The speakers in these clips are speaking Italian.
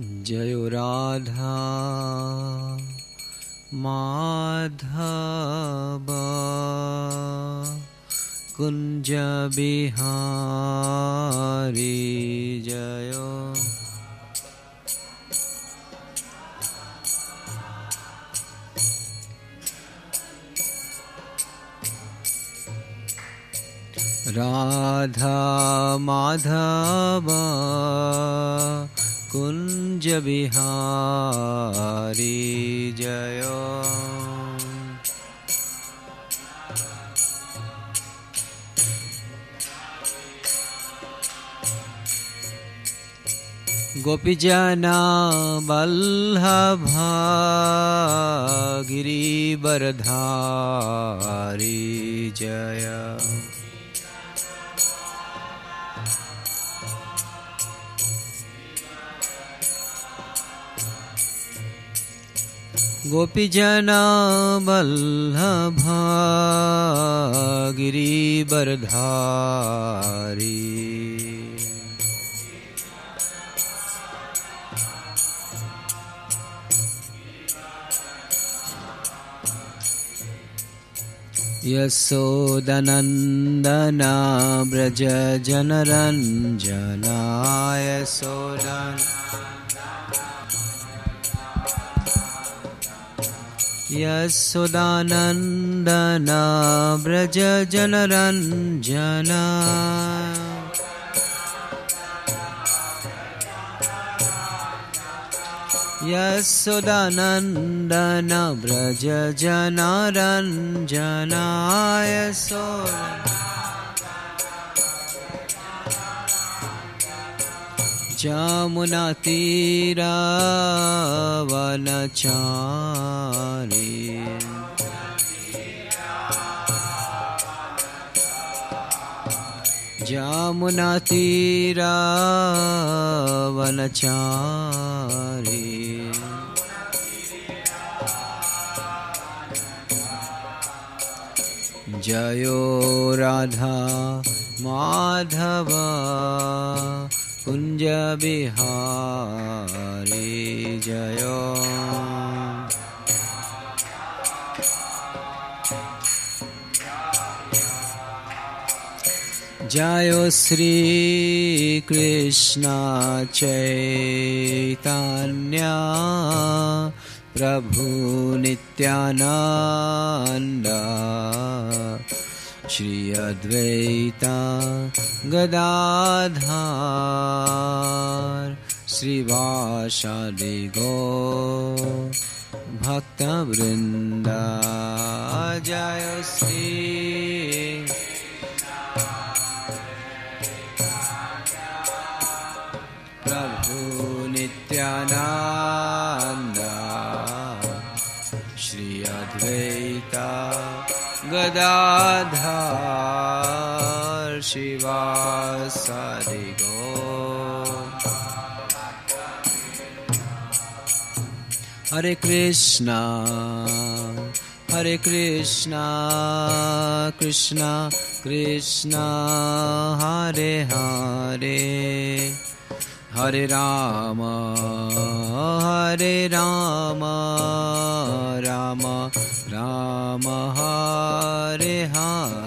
जय राधा बिहारी जय। राधा माधव बिहारी जय। गोपीजना वल्लभा गिरिवरधारी जय। गोपीजना वल्लभा गिरिवरधारी यशोदनन्दना व्रज जनरञ्जनाय सोदन् यस्सुदानन्दना व्रज जनरञ्जना यस्सुदानन्दना व्रज जनरञ्जनायसो जामुना तीरा वनचल जामुना वनचारे जयो राधा माधवा कुञ्ज बिहारी जय। जयो श्रीकृष्ण चैतन्या प्रभु नित्यानन्द। श्री अद्वैता गदाधार श्रीवासादि गो भक्तवृन्दा। जय श्री प्रभु नित्यानन्द। श्री अद्वैता गदाधार। शिवासादि गो हरे कृष्णा हरे कृष्णा कृष्णा कृष्णा हरे हरे हरे राम हरे राम राम राम हरे हरे हरे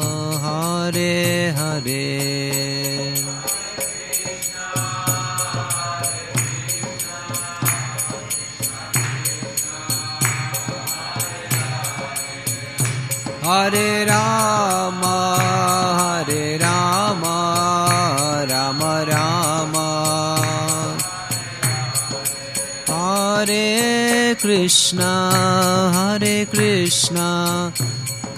हरे हरे हरे राम हरे राम राम राम हरे Krishna, Hare Krishna,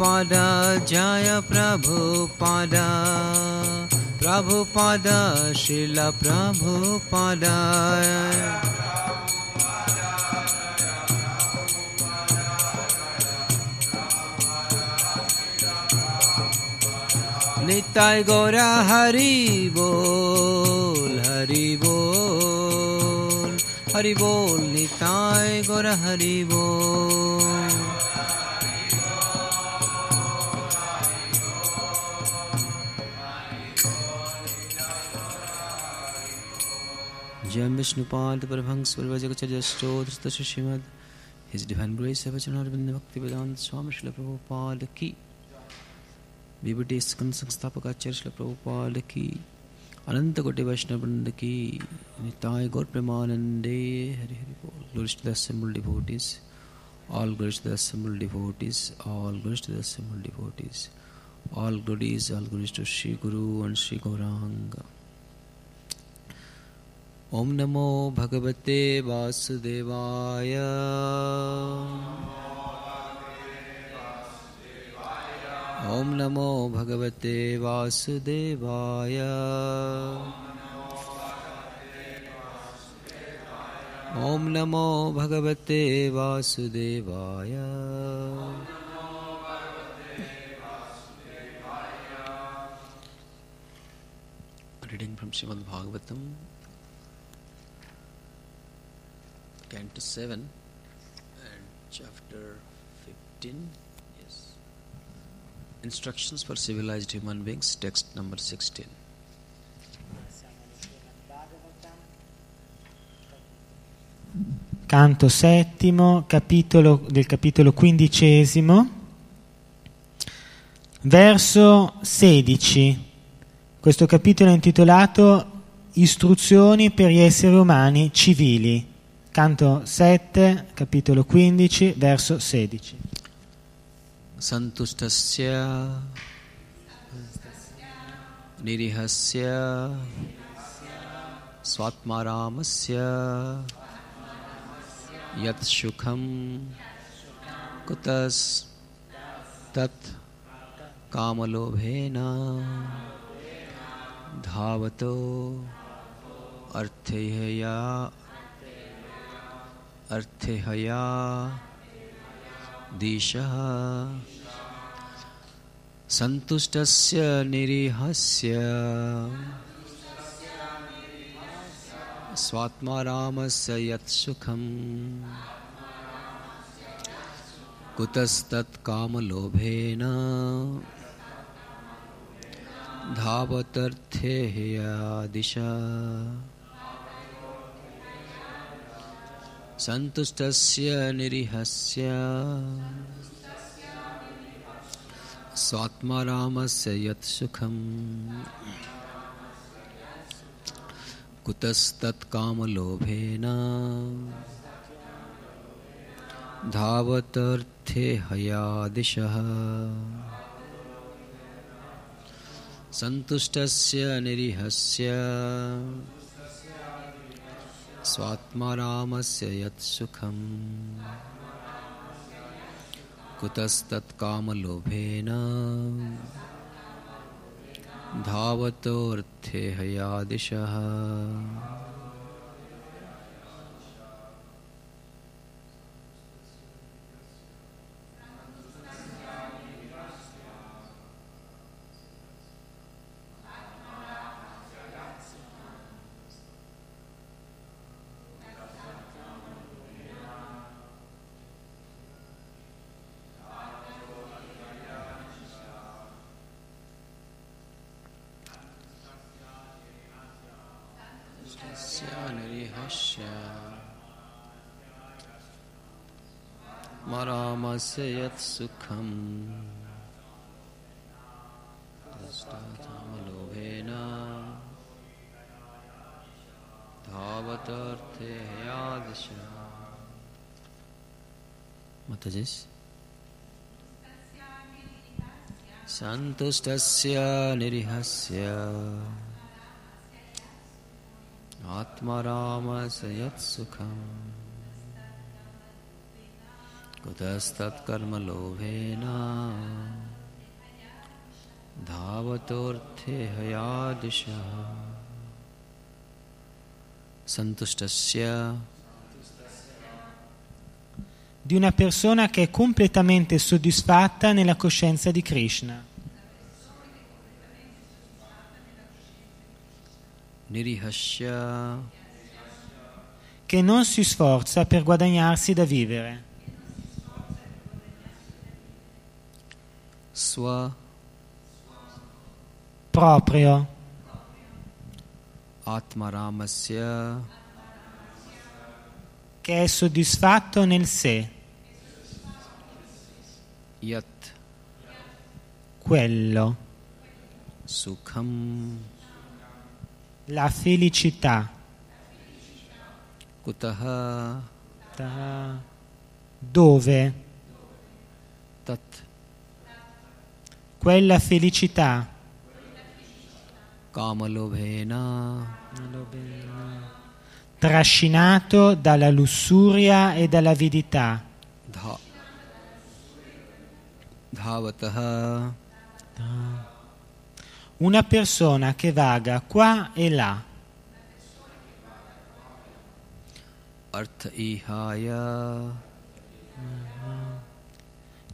पद, जय प्रभु पद। प्रभु पद, शिल प्रभु पद। नित्य गौरा हरि बोल हरि बोल हरि बोल, निताय गौरा हरि बोल। বল जय विष्णुपाद परभंस पूर्वजगचर्यष्टोधृत Shrimad His Divine Grace Savachanarvinda Bhakti Vedanta Swami Srila Prabhupada Ki स्कंद संस्थापक आचार्य श्री प्रभुपाद की अनंत कोटि वैष्णव वृंद की निताय गौर प्रेमानंदे हरि हरि बोल glories to the assembled devotees all glories to the assembled devotees all glories to the assembled devotees all glories all glories to Sri Guru and Sri Gauranga Om Namo Bhagavate Vasudevaya ॐ नमो भगवते वासुदेवाय ॐ नमो भगवते वासुदेवाय Reading from Srimad Bhagavatam, Canto 7 and Chapter 15. Yes. Instructions for civilized human beings, text number 16. Canto settimo, capitolo, del capitolo quindicesimo, verso 16. Questo capitolo è intitolato Istruzioni per gli esseri umani civili canto 7, capitolo 15, verso 16. Santustasya Nirihasya Swatmaramasya Yat Shukham Kutas Tat Kamalobhena Dhavato Arthayaya अर्थेहया दिशः। सन्तुष्टस्य निरीहस्य। स्वात्मारामस्य यत् सुखम् कुतस्तत्कामलोभेन। धावतर्थे दिशा। सन्तुष्टस्य निरीहस्य। स्वात्मारामस्य यत् सुखम् कुतस्तत्कामलोभेन। धावतर्थे हया दिशः सन्तुष्टस्य निरीहस्य। स्वात्मारामस्य यत्सुखम् कुतस्तत्कामलोभेन धावतोऽर्थे हया दिशः सुखम् तष्टाचामलोभेन धावतर्थे यादृश Mataji's सन्तुष्टस्य निरिहस्य आत्मारामस्य यत्सुखम् कुतस्तत्कर्मलोभेन धावतोऽर्थे हयादिशः सन्तुष्टस्य di una persona che è completamente soddisfatta nella coscienza di Krishna. Nirihasya che non si sforza per guadagnarsi da vivere. Swa Proprio. Atmaramasya. Che è soddisfatto nel sé, Yat. Quello, Sukham. La felicità, Kutaha. Dove? Tat quella felicità. Trascinato dalla lussuria e dall'avidità, una persona che vaga qua e là, Artha Ihaya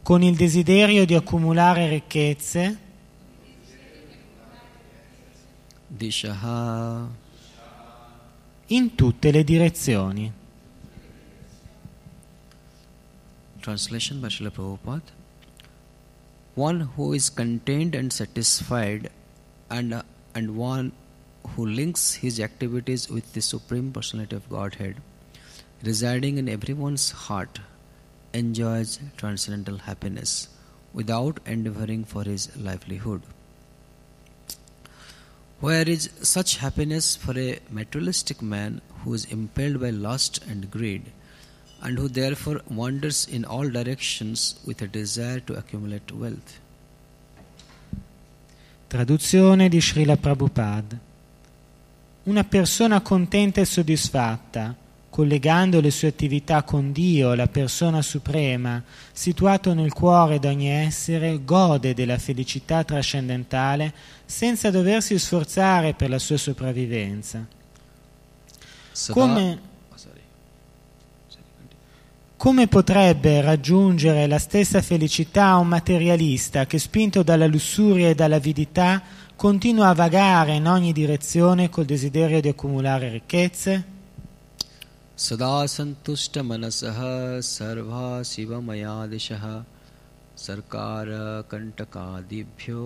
con il desiderio di accumulare ricchezze, Dishaha in tutte le direzioni. Translation by Srila Prabhupada. One who is contained and satisfied, and, uh, and one who links his activities with the Supreme Personality of Godhead, residing in everyone's heart, enjoys transcendental happiness without endeavoring for his livelihood. Where is such happiness for a materialistic man who is impelled by lust and greed, and who therefore wanders in all directions with a desire to accumulate wealth? Traduzione di Srila Prabhupada. Una persona contenta e soddisfatta, collegando le sue attività con Dio, la persona suprema, situato nel cuore di ogni essere, gode della felicità trascendentale senza doversi sforzare per la sua sopravvivenza. Come, continue. come potrebbe raggiungere la stessa felicità un materialista che, spinto dalla lussuria e dall'avidità, continua a vagare in ogni direzione col desiderio di accumulare ricchezze? सदा सन्तुष्ट मनसः सर्वा शिवमयादिशः सर्कारकण्टकादिभ्यो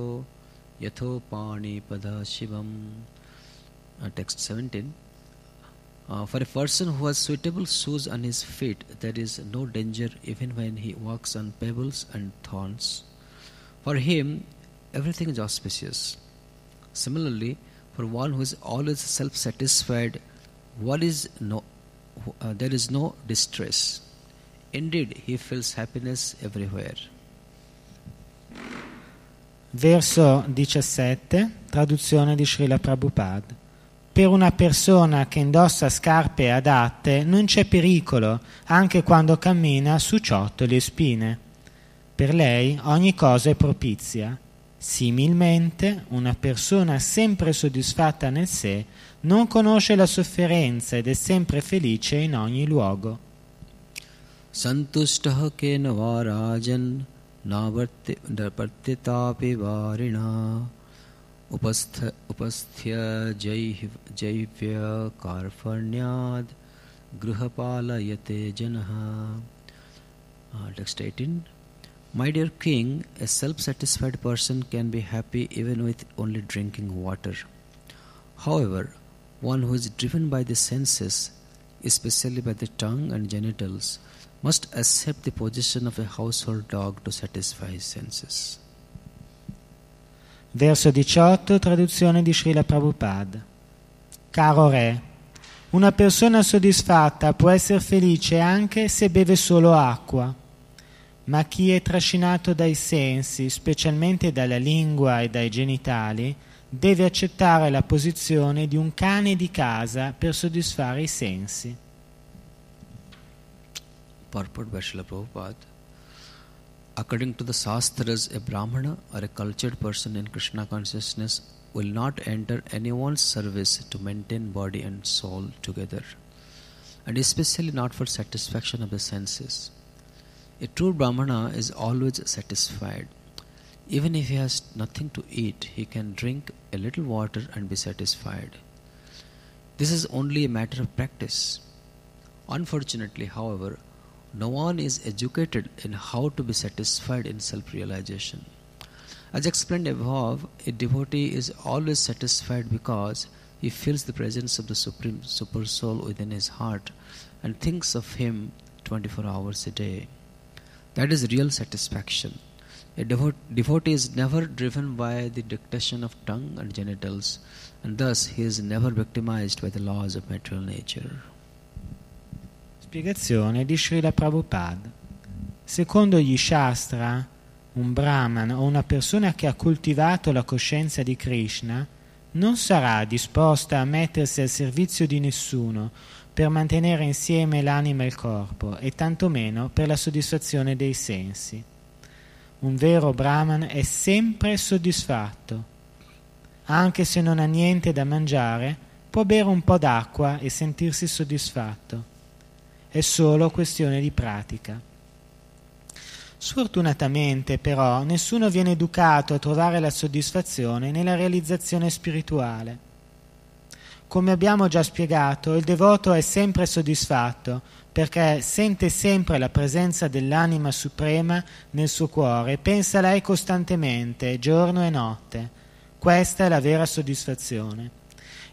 यथोपाणिपद शिवम् टेक्स्ट 17 Uh, for a person who has suitable shoes on his feet, there is no danger even when he walks on pebbles and thorns. For him, everything is auspicious. Similarly, for one who is always self satisfied, what is no, uh, there is no distress. Indeed, he feels happiness everywhere. Verso 17, traduzione di Srila Prabhupada. Per una persona che indossa scarpe adatte non c'è pericolo anche quando cammina su ciottoli e spine. Per lei ogni cosa è propizia. Similmente, una persona sempre soddisfatta nel sé non conosce la sofferenza ed è sempre felice in ogni luogo. सन्तुष्टः केन वा राजन् नावर्ति वर्तितापि वारिणा उपस्थ उपस्थ्य जैः जैव्य गृहपालयते जनः Text 18 My dear king, a self-satisfied person can be happy even with only drinking water. However, One who is driven by the senses, especially by the tongue and genitals, must accept the position of a household dog to satisfy his senses. Verso 18, traduzione di Srila Prabhupada. Caro Re, una persona soddisfatta può essere felice anche se beve solo acqua, ma chi è trascinato dai sensi, specialmente dalla lingua e dai genitali, deve accettare la posizione di un cane di casa per soddisfare i sensi. Purport Prabhupada. According to the Shastras, a Brahmana or a cultured person in Krishna consciousness will not enter anyone's service to maintain body and soul together, and especially not for satisfaction of the senses. A true Brahmana is always satisfied. Even if he has nothing to eat, he can drink a little water and be satisfied. This is only a matter of practice. Unfortunately, however, no one is educated in how to be satisfied in self realization. As explained above, a devotee is always satisfied because he feels the presence of the Supreme Super Soul within his heart and thinks of him 24 hours a day. That is real satisfaction. A devo- devotee is never driven by the dictation of tongue and genitals, and thus he is never victimized by the laws of material nature. Spiegazione di Srila Prabhupada. Secondo gli Shastra, un Brahman o una persona che ha coltivato la coscienza di Krishna non sarà disposta a mettersi al servizio di nessuno per mantenere insieme l'anima e il corpo e tantomeno per la soddisfazione dei sensi. Un vero Brahman è sempre soddisfatto. Anche se non ha niente da mangiare, può bere un po' d'acqua e sentirsi soddisfatto. È solo questione di pratica. Sfortunatamente, però, nessuno viene educato a trovare la soddisfazione nella realizzazione spirituale. Come abbiamo già spiegato, il devoto è sempre soddisfatto perché sente sempre la presenza dell'anima suprema nel suo cuore e pensa a lei costantemente, giorno e notte. Questa è la vera soddisfazione.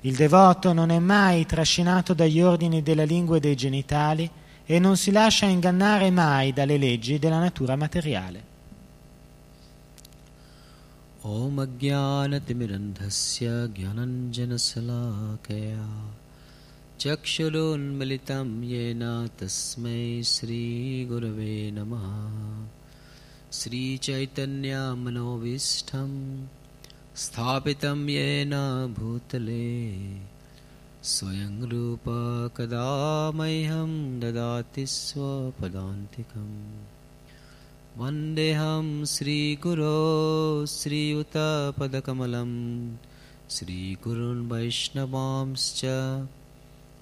Il devoto non è mai trascinato dagli ordini della lingua e dei genitali e non si lascia ingannare mai dalle leggi della natura materiale. ॐ अज्ञानतिमिरन्धस्य ज्ञानञ्जनशलाकया चक्षुरुन्मिलितं येन तस्मै श्रीगुरवे नमः श्रीचैतन्यमनोभीष्टं स्थापितं येन भूतले स्वयं रूप कदा मह्यं ददाति स्वपदान्तिकम् वन्देऽहं श्रीगुरो श्रीयुतपदकमलं श्रीगुरुन् वैष्णवांश्च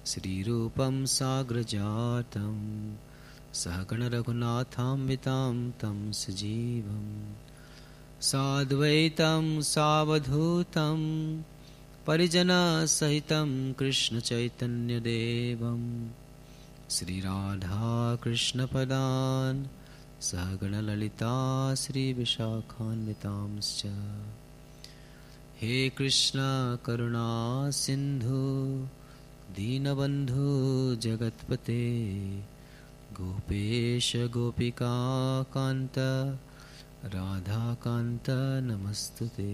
श्रीरूपं साग्रजातं सहगणरघुनाथान्वितां तं सजीवं साद्वैतं सावधूतं परिजनसहितं कृष्णचैतन्यदेवं श्रीराधाकृष्णपदान् सहगणललिता श्रीविशाखान्वितांश्च। हे कृष्ण करुणा सिन्धु दीनबन्धु जगत्पते गोपेश गोपिकान्त राधाकान्त नमस्तु ते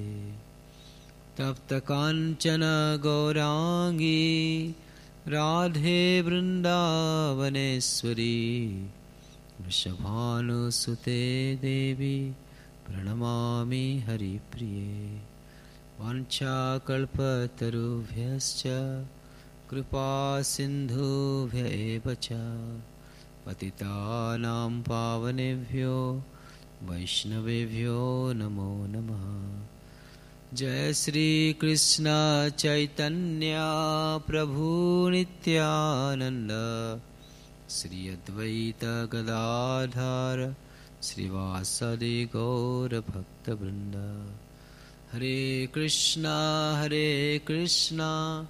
तप्तकाञ्चन गौराङ्गी राधे वृन्दावनेश्वरी वृषभानुसुते देवी प्रणमामि हरिप्रिये। वाञ्छाकल्पतरुभ्यश्च एव च। पतितानां पावनेभ्यो, वैष्णवेभ्यो नमो नमः। जय श्रीकृष्ण चैतन्य प्रभु नित्यानन्द। श्री अद्वैत गदाधर श्रीवासदि गौरभक्तवृन्द हरे कृष्णा हरे Krishna.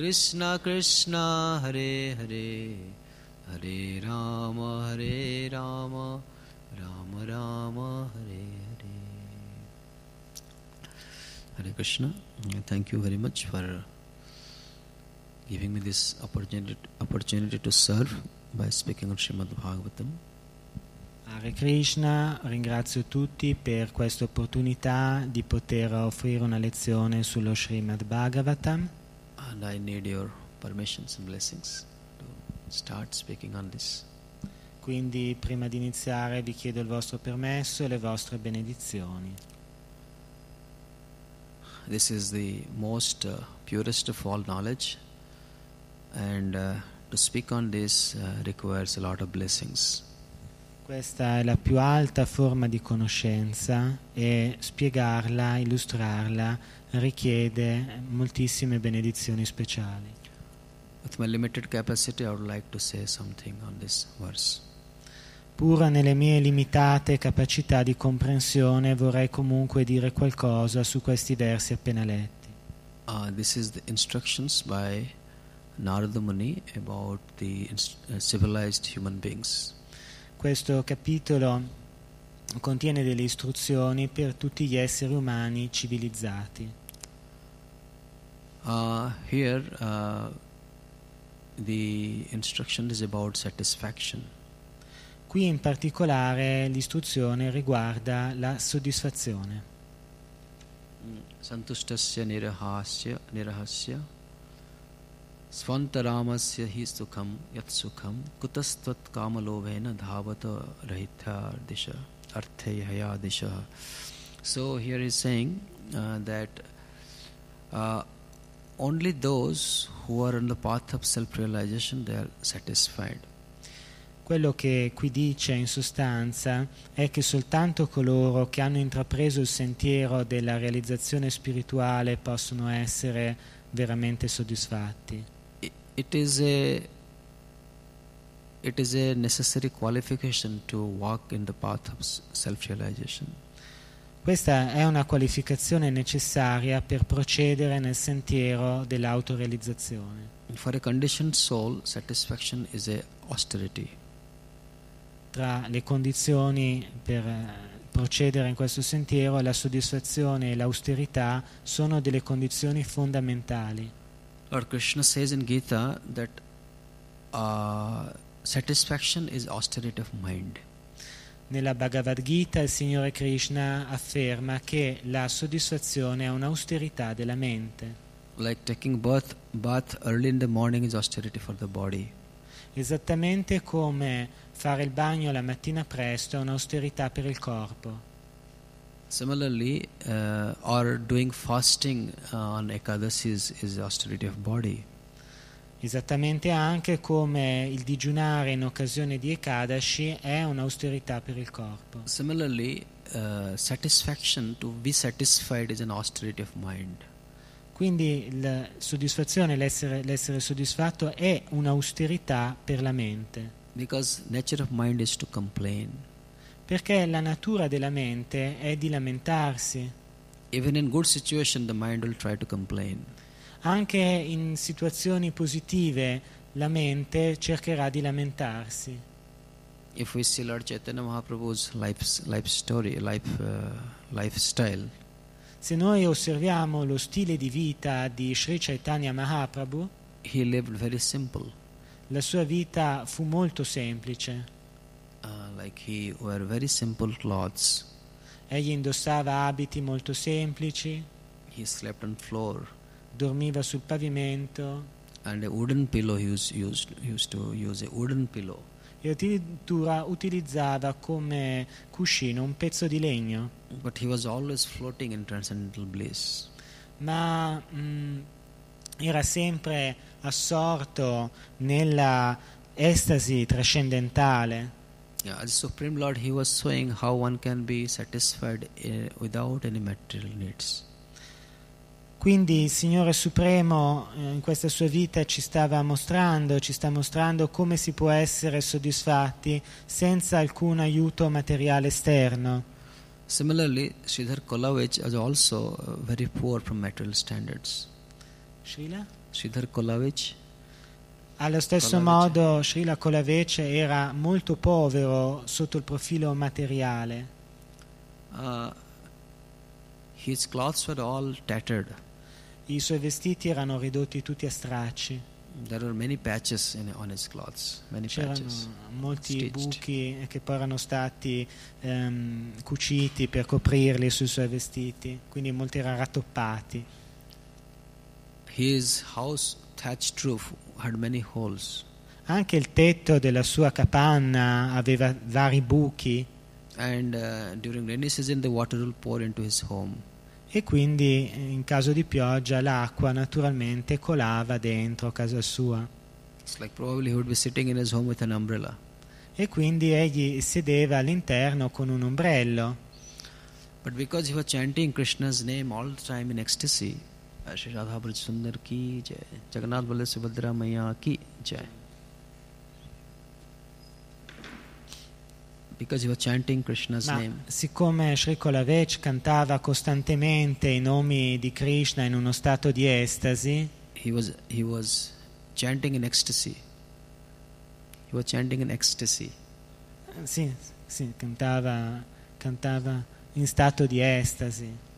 Krishna Krishna Hare Hare. Hare Rama Hare Rama. Rama Rama Hare Hare. Hare Krishna. Thank you very much for giving me this opportunity opportunity to serve by speaking of Srimad Bhagavatam. Hare Krishna, ringrazio tutti per questa opportunità di poter offrire una lezione sullo Srimad Bhagavatam. And I need your permissions and blessings to start speaking on this. Quindi prima di iniziare vi chiedo il vostro permesso e le vostre benedizioni. This is the most uh, purest of all knowledge, and uh, to speak on this uh, requires a lot of blessings. Questa è la più alta forma di conoscenza e spiegarla, illustrarla richiede moltissime benedizioni speciali. With my limited capacity, I would like to say something on this verse. Pur nelle mie limitate capacità di comprensione vorrei comunque dire qualcosa su questi versi appena letti. Uh, this is the instructions by Narada Muni about the uh, civilized human beings. Questo capitolo contiene delle istruzioni per tutti gli esseri umani civilizzati. Uh, here, uh, the instruction is about satisfaction. Qui in particolare l'istruzione riguarda la soddisfazione. Santustasya nirahasya nirahasya yat sukham kutastvat kamalobhena dhavata rahitya disha arthaya disha so here is saying uh, that uh, only those who are on the path of self realization they are satisfied Quello che qui dice in sostanza è che soltanto coloro che hanno intrapreso il sentiero della realizzazione spirituale possono essere veramente soddisfatti. it, is a it is a necessary qualification to walk in the path of self realization Questa è una qualificazione necessaria per procedere nel sentiero dell'autorealizzazione. for a conditioned soul satisfaction is a austerity Tra le condizioni per eh, procedere in questo sentiero la soddisfazione e l'austerità sono delle condizioni fondamentali. lord krishna says in gita that uh, satisfaction is austerity of mind Nella Bhagavad Gita il Signore Krishna afferma che la soddisfazione è un'austerità della mente, like taking bath bath early in the morning is austerity for the body. Esattamente come fare il bagno la mattina presto è un'austerità per il corpo. similarly uh, or doing fasting uh, on ekadasi is, is austerity of body Esattamente anche come il digiunare in occasione di Ekadashi è un'austerità per il corpo. Similarly, uh, satisfaction, to be satisfied, is an austerity of mind. Quindi la soddisfazione, l'essere, l'essere soddisfatto è un'austerità per la mente, Because nature of mind is to complain. perché la natura della mente è di lamentarsi. Even in good situation, the mind will try to complain. Anche in situazioni positive la mente cercherà di lamentarsi. If we see Lord Chaitanya Mahaprabhu's life, life story, life, uh, lifestyle, Se noi osserviamo lo stile di vita di Sri Chaitanya Mahaprabhu, he lived very simple. la sua vita fu molto semplice. Uh, like he wear very simple clothes. Egli indossava abiti molto semplici, He slept on floor, dormiva sul pavimento and a wooden pillow. He used, used, used to use a wooden pillow. e addirittura utilizzava come cuscino un pezzo di legno. But he was always floating in transcendental bliss. ma mh, era sempre assorto nella estasi trascendentale. Yeah, as Supreme Lord, He was showing how one can be satisfied uh, without any material needs. Quindi il Signore Supremo eh, in questa sua vita ci stava mostrando, ci sta mostrando come si può essere soddisfatti senza alcun aiuto materiale esterno. Similarly, Sridhar Kolavich was also uh, very poor from material standards. Srila? Sridhar Kolavich, Allo stesso Kolavece. modo Srila Kolavece era molto povero sotto il profilo materiale. uh, his clothes were all tattered. I suoi vestiti erano ridotti tutti a stracci. There were many patches in, on his clothes, many C'erano patches. molti Stitched. buchi che poi erano stati ehm, cuciti per coprirli sui suoi vestiti, quindi molti erano rattoppati. His house thatched roof had many holes, Anche il tetto della sua capanna aveva vari buchi and uh, during rainy season the water will pour into his home. E quindi eh, in caso di pioggia l'acqua naturalmente colava dentro casa sua. Like. E quindi egli sedeva all'interno con un ombrello. But because he was chanting Krishna's name all the time in ecstasy, Shri Radha Sundar ki jai, Jagannath Baladev Subhadra Maya ki jai. Ma name, siccome Sri Kolavech cantava costantemente i nomi di Krishna in uno stato di estasi, he was he was chanting in ecstasy. He was chanting in ecstasy. sì, sì, cantava, cantava in stato di estasi.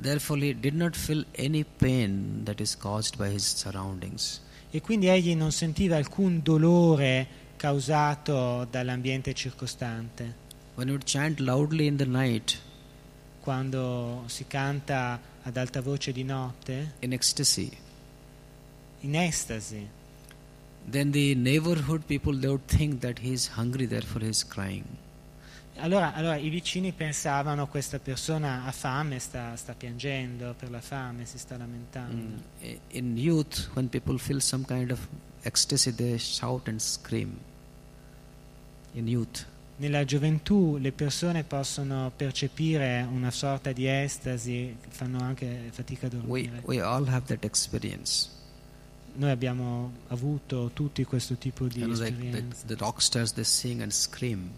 Therefore, he did not feel any pain that is caused by his surroundings. E quindi egli non sentiva alcun dolore causato dall'ambiente circostante. When he would chant loudly in the night Quando si canta ad alta voce di notte, in ecstasy, in estasi, then the neighborhood people they would think that he is hungry, therefore he is crying. allora, allora i vicini pensavano questa persona ha fame, sta, sta piangendo per la fame, si sta lamentando. Mm. In youth, when people feel some kind of ecstasy, they shout and scream. Nella gioventù le persone possono percepire una sorta di estasi, fanno anche fatica a we dormire. we experience. Noi abbiamo avuto tutti questo tipo di You know, like esperienze. the, the rock stars, they sing and scream.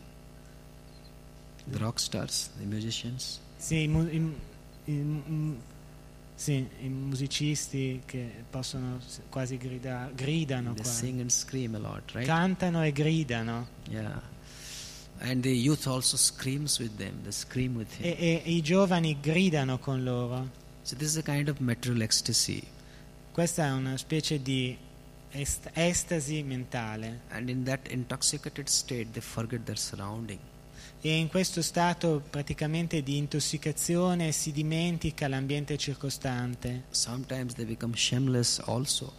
The rock stars, the musicians, Sì, i, i- i- sì, i musicisti che possono quasi grida- gridano they sing and scream a lot, right? Cantano e gridano. Yeah. And the youth also screams with them. They scream with him. E, e- e i giovani gridano con loro. So this is a kind of material ecstasy. Questa è una specie di est- estasi mentale. And in that intoxicated state, they forget their surrounding. E in questo stato praticamente di intossicazione si dimentica l'ambiente circostante. Sometimes they become shameless also.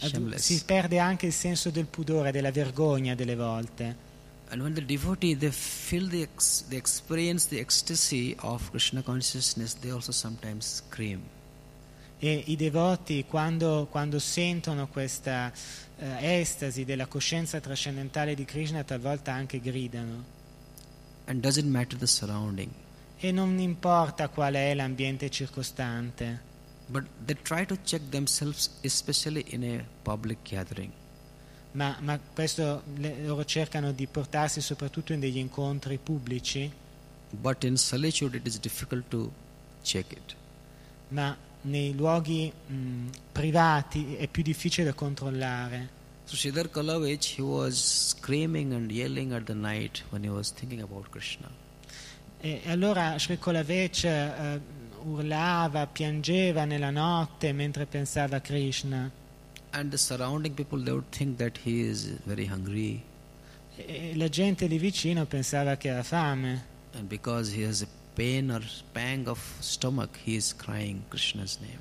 Ad- Shameless. Si perde anche il senso del pudore, della vergogna delle volte. And when the devotee they feel the ex- they experience the ecstasy of Krishna consciousness, they also sometimes scream. E i devoti quando, quando sentono questa eh, estasi della coscienza trascendentale di Krishna talvolta anche gridano. And doesn't matter the surrounding, E non importa qual è l'ambiente circostante, but they try to check themselves, especially in a public gathering. ma, ma questo le- loro cercano di portarsi soprattutto in degli incontri pubblici, But in solitude, it is difficult to check it. ma nei luoghi mh, privati è più difficile da controllare. Sridhar Kalavich, he was screaming and yelling at the night when he was thinking about Krishna. E allora Sri Kolavech eh, urlava, piangeva nella notte mentre pensava a Krishna. And the surrounding people, they would think that he is very hungry. E la gente lì vicino pensava che aveva fame And because he has a pain or pang of stomach, he is crying Krishna's name.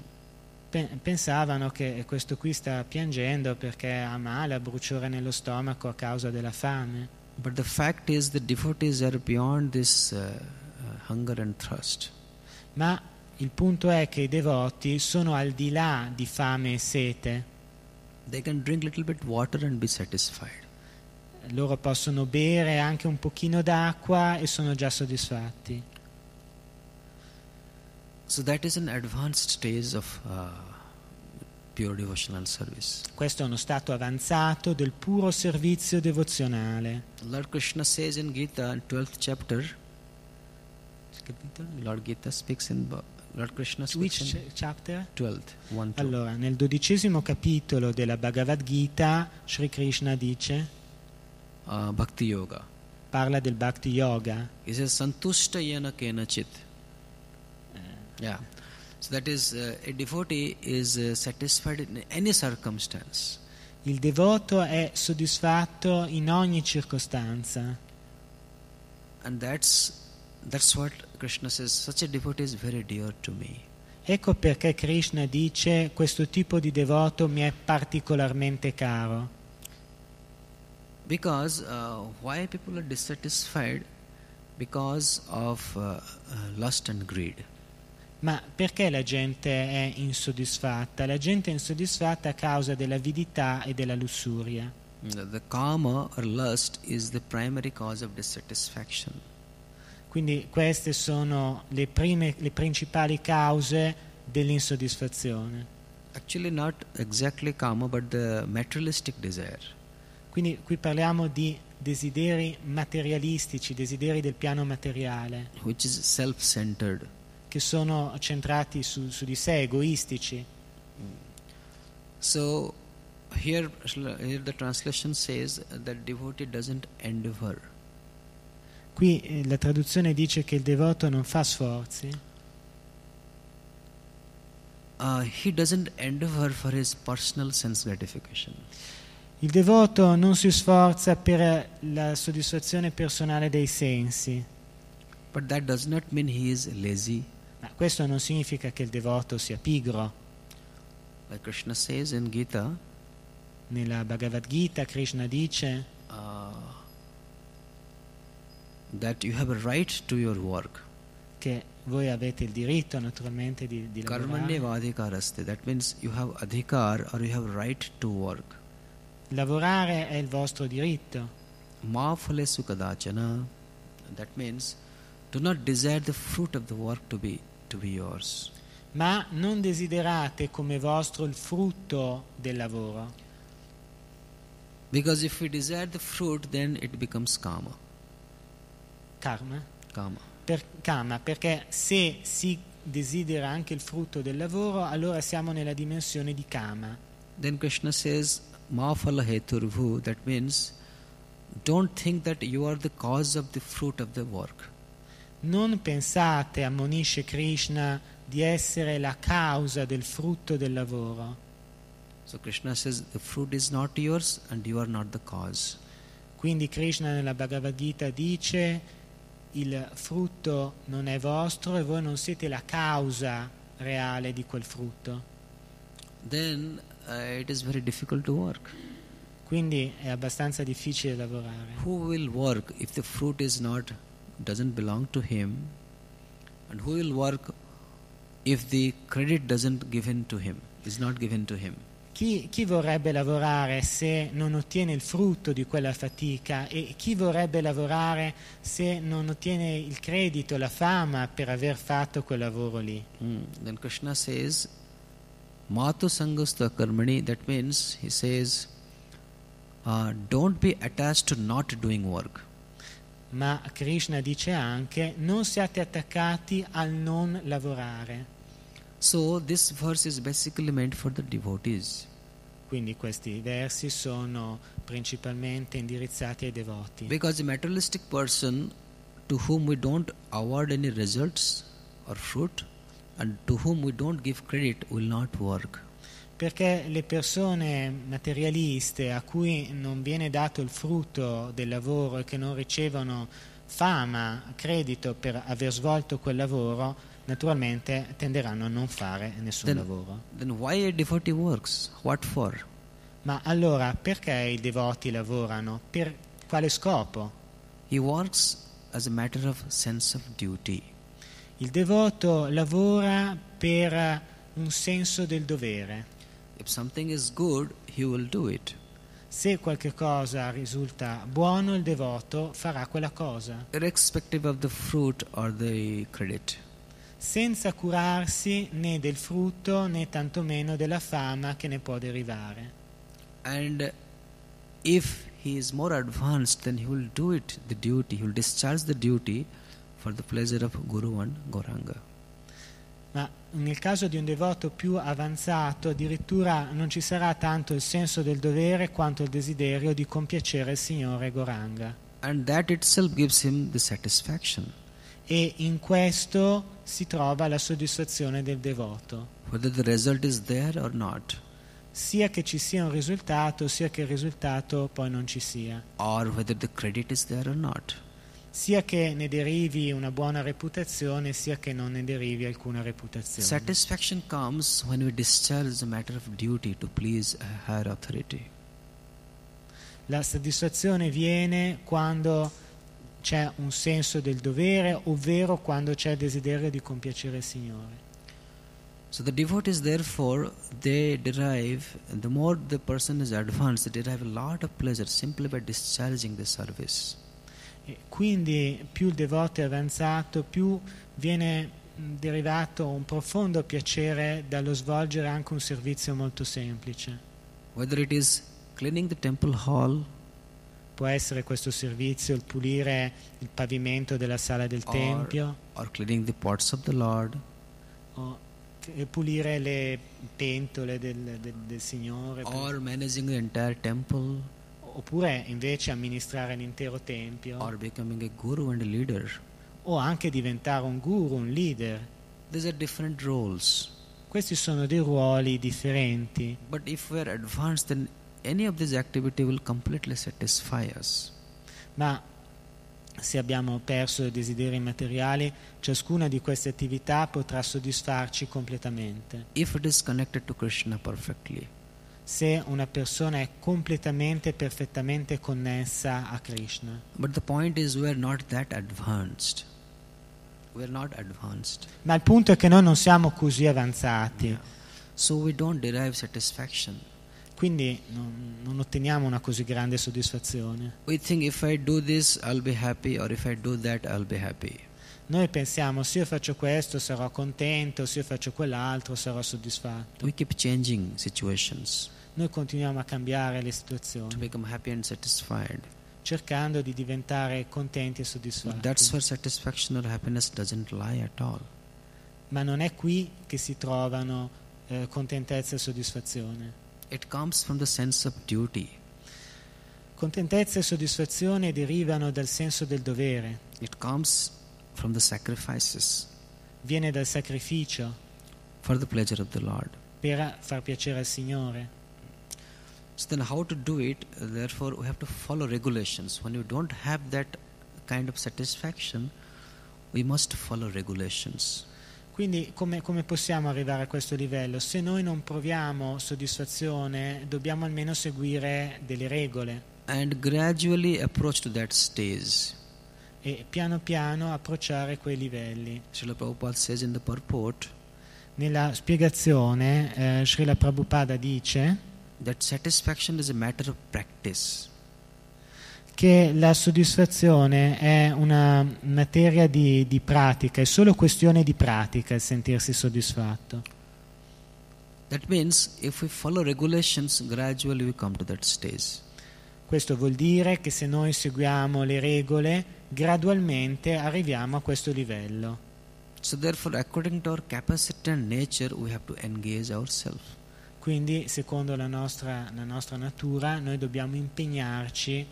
Pe- pensavano che questo qui sta piangendo perché ha male, ha bruciore nello stomaco a causa della fame. But the fact is, the devotees are beyond this uh, uh, hunger and thirst. Ma il punto è che i devoti sono al di là di fame e sete. They can drink little bit water and be satisfied. Loro possono bere anche un pochino d'acqua e sono già soddisfatti. So that is an advanced stage of uh, pure devotional service. Questo è uno stato avanzato del puro servizio devozionale. Lord Krishna says in Gita, in 12th chapter, Lord Gita speaks in Lord Krishna speaks Which in ch- chapter? 12th, 1 2. Allora, nel dodicesimo capitolo della Bhagavad Gita, Sri Krishna dice, uh, Bhakti Yoga. parla del Bhakti Yoga. He says, Santushta yana kenachit. Yeah. So that is, uh, a devotee is uh, satisfied in any circumstance. Il devoto è soddisfatto in ogni circostanza. And that's, that's what Krishna says. Such a devotee is very dear to me. Ecco perché Krishna dice questo tipo di devoto mi è particolarmente caro. Because uh, why people are dissatisfied? Because of uh, uh, lust and greed. Ma perché la gente è insoddisfatta? La gente è insoddisfatta a causa dell'avidità e della lussuria. The kama or lust is the primary cause of dissatisfaction. Quindi queste sono le, prime, le principali cause dell'insoddisfazione. Actually, not exactly kama, but the materialistic desire. Quindi qui parliamo di desideri materialistici, desideri del piano materiale, which is self centered. Che sono centrati su, su di sé, egoistici. So, here, here the translation says that devotee doesn't endeavor. Qui eh, la traduzione dice che il devoto non fa sforzi, Uh, he doesn't endeavor for his personal sense gratification. il devoto non si sforza per la soddisfazione personale dei sensi, But that does not mean he is lazy. Ma questo non significa che il devoto sia pigro. Like Krishna says in Gita, Nella Bhagavad Gita Krishna dice uh, that you have a right to your work. che voi avete il diritto naturalmente di, di lavorare. Karmanyeva adhikaraste. That means you have adhikar or you have right to work. Lavorare è il vostro diritto. Ma phale sukadachana. That means do not desire the fruit of the work to be to be yours. ma non desiderate come vostro il frutto del lavoro, Because if we desire the fruit, then it becomes kama. karma, Kama. per, kama, perché se si desidera anche il frutto del lavoro, allora siamo nella dimensione di kama. Then Krishna says, Ma phala heturvu. That means don't think that you are the cause of the fruit of the work. Non pensate, ammonisce Krishna, di essere la causa del frutto del lavoro. So Krishna says the fruit is not yours and you are not the cause. Quindi Krishna nella Bhagavad Gita dice il frutto non è vostro e voi non siete la causa reale di quel frutto. Then uh, it is very difficult to work. Quindi è abbastanza difficile lavorare. Who will work if the fruit is not doesn't belong to him? And who will work if the credit doesn't given to him, is not given to him? Chi, chi vorrebbe lavorare se non ottiene il frutto di quella fatica e chi vorrebbe lavorare se non ottiene il credito, la fama per aver fatto quel lavoro lì? Hmm. Then Krishna says, Matu sangasta karmani, that means he says, uh, don't be attached to not doing work. Ma Krishna dice anche non siate attaccati al non lavorare. So this verse is basically meant for the devotees. Quindi questi versi sono principalmente indirizzati ai devoti. Because a materialistic person to whom we don't award any results or fruit and to whom we don't give credit will not work. Perché le persone materialiste a cui non viene dato il frutto del lavoro e che non ricevono fama, credito per aver svolto quel lavoro, naturalmente tenderanno a non fare nessun Then- lavoro. Then why devotee works? What for? Ma allora perché i devoti lavorano? Per quale scopo? He works as a matter of sense of duty. Il devoto lavora per un senso del dovere. If something is good, he will do it. Se qualche cosa risulta buono, il devoto farà quella cosa, irrespective of the fruit or the credit. senza curarsi né del frutto né tantomeno della fama che ne può derivare. And if he is more advanced, then he will do it, the duty, he will discharge the duty for the pleasure of Guru and Goranga. Ma nel caso di un devoto più avanzato, addirittura non ci sarà tanto il senso del dovere quanto il desiderio di compiacere il Signore Goranga. E in questo si trova la soddisfazione del devoto, sia che ci sia un risultato, sia che il risultato poi non ci sia, or whether the credit is there or not. Sia che ne derivi una buona reputazione, sia che non ne derivi alcuna reputazione. Satisfaction comes when we discharge the matter of duty to please a higher authority. La soddisfazione viene quando c'è un senso del dovere, ovvero quando c'è il desiderio di compiacere il Signore. So the devotees, therefore, they derive, the more the person is advanced, they derive a lot of pleasure simply by discharging the service. E quindi più il devoto è avanzato, più viene derivato un profondo piacere dallo svolgere anche un servizio molto semplice. Whether it is cleaning the temple hall, Può essere questo servizio il pulire il pavimento della sala del Or- Tempio. or cleaning the pots of the Lord, o pulire le pentole del, del- del Signore, or managing the entire temple, oppure invece amministrare l'intero Tempio or becoming a guru and a leader. o anche diventare un guru, un leader. These are different roles. Questi sono dei ruoli differenti, But if we are advanced, then any of these activity will completely satisfy us. ma se abbiamo perso i desideri materiali, ciascuna di queste attività potrà soddisfarci completamente. If it is connected to Krishna perfectly. Se una persona è completamente e perfettamente connessa a Krishna. But the point is, we are not that advanced. We are not advanced. Ma il punto è che noi non siamo così avanzati, Yeah. So we don't derive satisfaction. quindi non, non otteniamo una così grande soddisfazione. We think if I do this, I'll be happy, or if I do that, I'll be happy. Noi pensiamo se io faccio questo sarò contento, se io faccio quell'altro sarò soddisfatto. We keep changing situations Noi continuiamo a cambiare le to situazioni, become happy and satisfied. cercando di diventare contenti e soddisfatti. that's where satisfaction or happiness doesn't lie at all. Ma non è qui che si trovano eh, contentezza e soddisfazione. It comes from the sense of duty. Contentezza e soddisfazione derivano dal senso del dovere, It comes from the sacrifices viene dal sacrificio for the pleasure of the Lord. per far piacere al Signore. So then, how to do it? Therefore, we have to follow regulations. When we don't have that kind of satisfaction, we must follow regulations. Quindi come, come possiamo arrivare a questo livello? Se noi non proviamo soddisfazione dobbiamo almeno seguire delle regole And gradually approach to that stage. E piano piano approcciare quei livelli. Srila Prabhupada says in the purport Nella spiegazione eh, Srila Prabhupada dice that satisfaction is a matter of practice. che la soddisfazione è una materia di, di pratica, è solo questione di pratica il sentirsi soddisfatto. That means if we follow regulations, gradually we come to that stage. Questo vuol dire che se noi seguiamo le regole, gradualmente arriviamo a questo livello. So therefore, according to our capacity and nature, we have to engage ourselves. Quindi, secondo la nostra, la nostra natura, noi dobbiamo impegnarci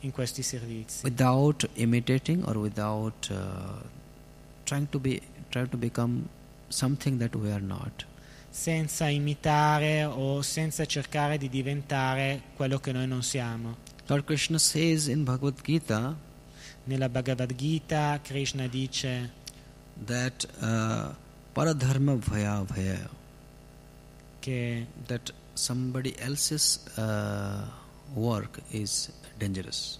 in questi servizi, without imitating or without uh, trying to be trying to become something that we are not. senza imitare o senza cercare di diventare quello che noi non siamo. Lord Krishna says in Bhagavad Gita Nella Bhagavad Gita Krishna dice that uh, paradharma bhaya bhaya che that somebody else's uh, work is dangerous.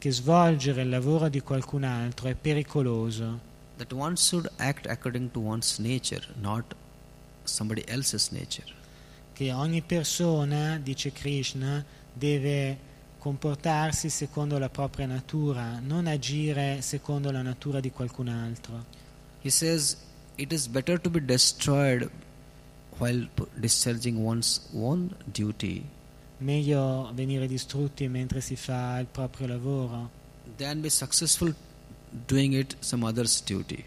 che svolgere il lavoro di qualcun altro è pericoloso, That one should act according to one's nature, not somebody else's nature. che ogni persona, dice Krishna, deve comportarsi secondo la propria natura, non agire secondo la natura di qualcun altro. He says it is better to be destroyed while discharging one's own duty Meglio venire distrutti mentre si fa il proprio lavoro. than be successful doing it some other's duty.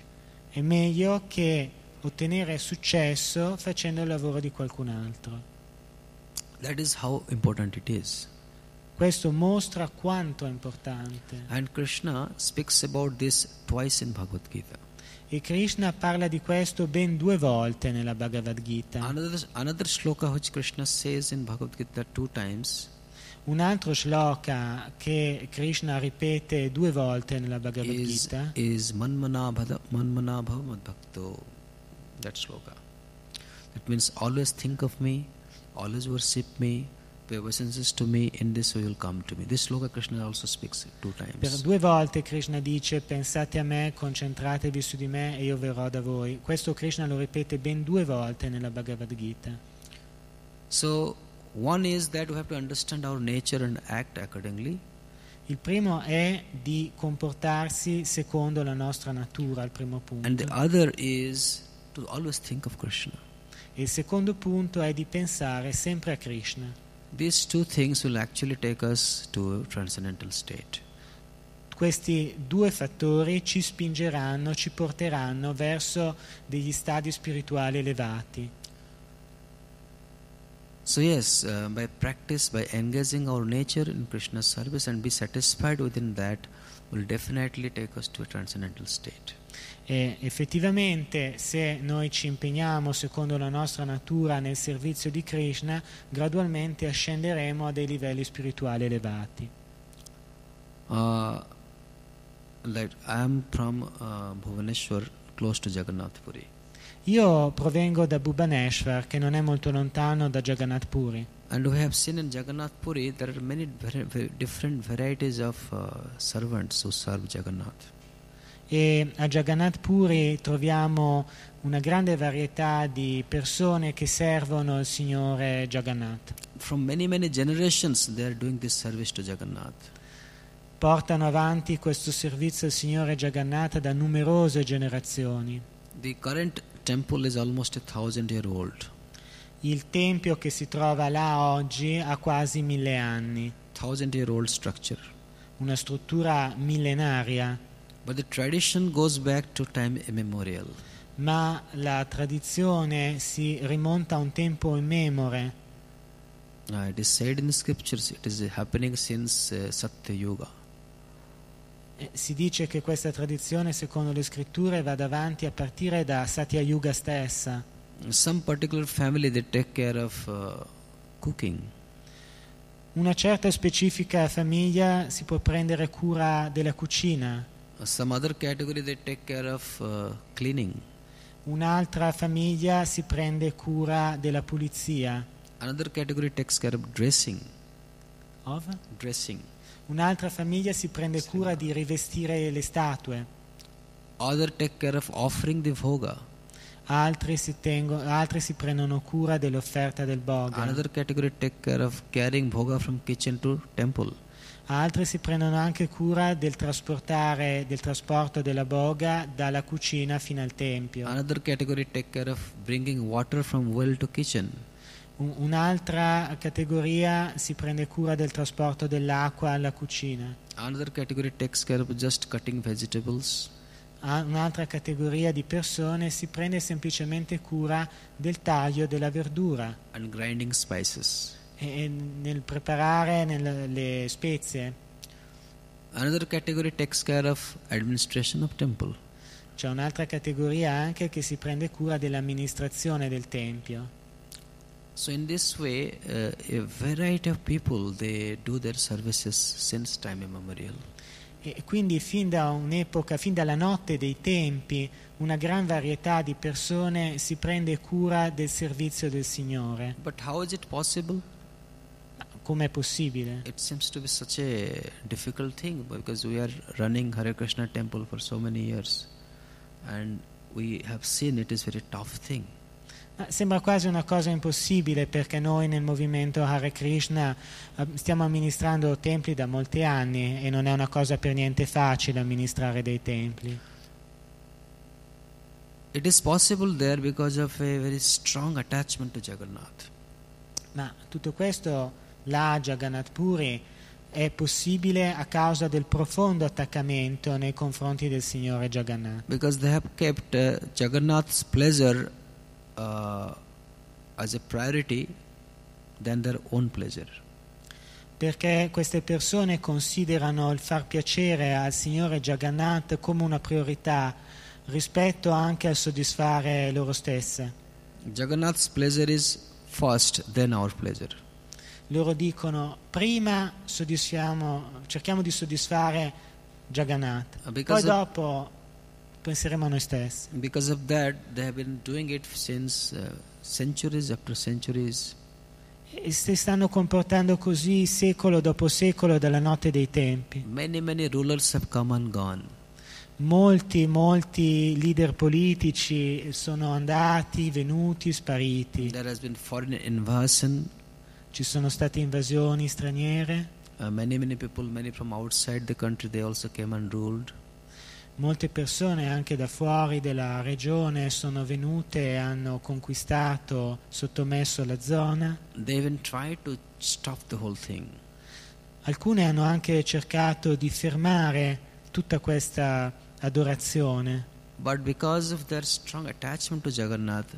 È meglio che ottenere successo facendo il lavoro di qualcun altro. That is how important it is. Questo mostra quanto è importante. And Krishna speaks about this twice in Bhagavad Gita. E Krishna parla di questo ben due volte nella Bhagavad Gita. Another, another shloka which Krishna says in Bhagavad Gita two times Un altro shloka che Krishna ripete due volte nella Bhagavad is, Gita is Manmana Bhada- Manmana Bhava Madbhakto. That shloka. That means always think of me, always worship me, Per due volte Krishna dice pensate a me, concentratevi su di me e io verrò da voi. Questo Krishna lo ripete ben due volte nella Bhagavad Gita. So, one is that we have to understand our nature and act accordingly. Il primo è di comportarsi secondo la nostra natura, il primo And the punto. other is to always think of Krishna. E il secondo punto è di pensare sempre a Krishna. These two things will actually take us to a transcendental state. Questi due fattori ci spingeranno, ci porteranno verso degli stadi spirituali elevati. So, yes, uh, by practice, by engaging our nature in Krishna's service and be satisfied within that, will definitely take us to a transcendental state. E effettivamente se noi ci impegniamo secondo la nostra natura nel servizio di Krishna, gradualmente ascenderemo a dei livelli spirituali elevati. Uh, like I am from uh, Bhubaneswar, close to Jagannath Puri. Io provengo da Bhubaneswar, che non è molto lontano da Jagannath Puri. And we have seen in Jagannath Puri there are many different varieties of uh, servants who serve Jagannath. E a Jagannath Puri troviamo una grande varietà di persone che servono il Signore Jagannath. From many, many generations, they are doing this service to Jagannath. Portano avanti questo servizio al Signore Jagannath da numerose generazioni. The current temple is almost a thousand year old. Il tempio che si trova là oggi ha quasi mille anni, Thousand year old structure. una struttura millenaria, But the tradition goes back to time immemorial. ma la tradizione si rimonta a un tempo immemore. Uh, it is said in the scriptures, it is happening since uh, Satya Yuga. Eh, Si dice che questa tradizione, secondo le scritture, va avanti a partire da Satya Yuga stessa. Some particular family they take care of uh, cooking. Una certa specifica famiglia si può prendere cura della cucina, Some other category they take care of uh, cleaning. un'altra famiglia si prende cura della pulizia. Another category takes care of dressing. Of? Dressing. Un'altra famiglia si prende cura di rivestire le statue, Other take care of offering the bhoga. altri si, tengo- altri si prendono cura dell'offerta del boga, Another category take care of carrying bhoga from kitchen to temple. Altri si prendono anche cura del trasportare del trasporto della boga dalla cucina fino al tempio. Another category take care of bringing water from well to kitchen. Un- Un'altra categoria si prende cura del trasporto dell'acqua alla cucina. Another category takes care of just cutting vegetables. A- Un'altra categoria di persone si prende semplicemente cura del taglio della verdura and grinding spices. E nel preparare nel- le spezie. Another category takes care of administration of temple. C'è un'altra categoria anche che si prende cura dell'amministrazione del tempio. So in this way, uh, a variety of people they do their services since time immemorial. E quindi fin da un'epoca, fin dalla notte dei tempi, una gran varietà di persone si prende cura del servizio del Signore. But how is it possible? Com'è possibile? It seems to be such a difficult thing because we are running Hare Krishna temple for so many years, and we have seen it is very tough thing. Ma Sembra quasi una cosa impossibile perché noi nel movimento Hare Krishna eh, stiamo amministrando templi da molti anni e non è una cosa per niente facile amministrare dei templi. It is possible there because of a very strong attachment to Jagannath. Ma tutto questo, là a Jagannath Puri, è possibile a causa del profondo attaccamento nei confronti del Signore Jagannath. because they have kept uh, Jagannath's pleasure uh, as a priority than their own pleasure. perché queste persone considerano il far piacere al Signore Jagannath come una priorità rispetto anche al soddisfare loro stesse. Jagannath's pleasure is first, then our pleasure. Loro dicono prima cerchiamo di soddisfare Jagannath, poi Because of, dopo penseremo a noi stessi. because of that, they have been doing it since uh, centuries after centuries. E si stanno comportando così secolo dopo secolo dalla notte dei tempi. Many, many rulers have come and gone. Molti, molti leader politici sono andati, venuti, spariti. There has been foreign invasion. Ci sono state invasioni straniere, Uh, many, many people, many from outside the country, they also came and ruled. molte persone anche da fuori della regione sono venute e hanno conquistato, sottomesso la zona. They even tried to stop the whole thing. Alcune hanno anche cercato di fermare tutta questa adorazione, But because of their strong attachment to Jagannath,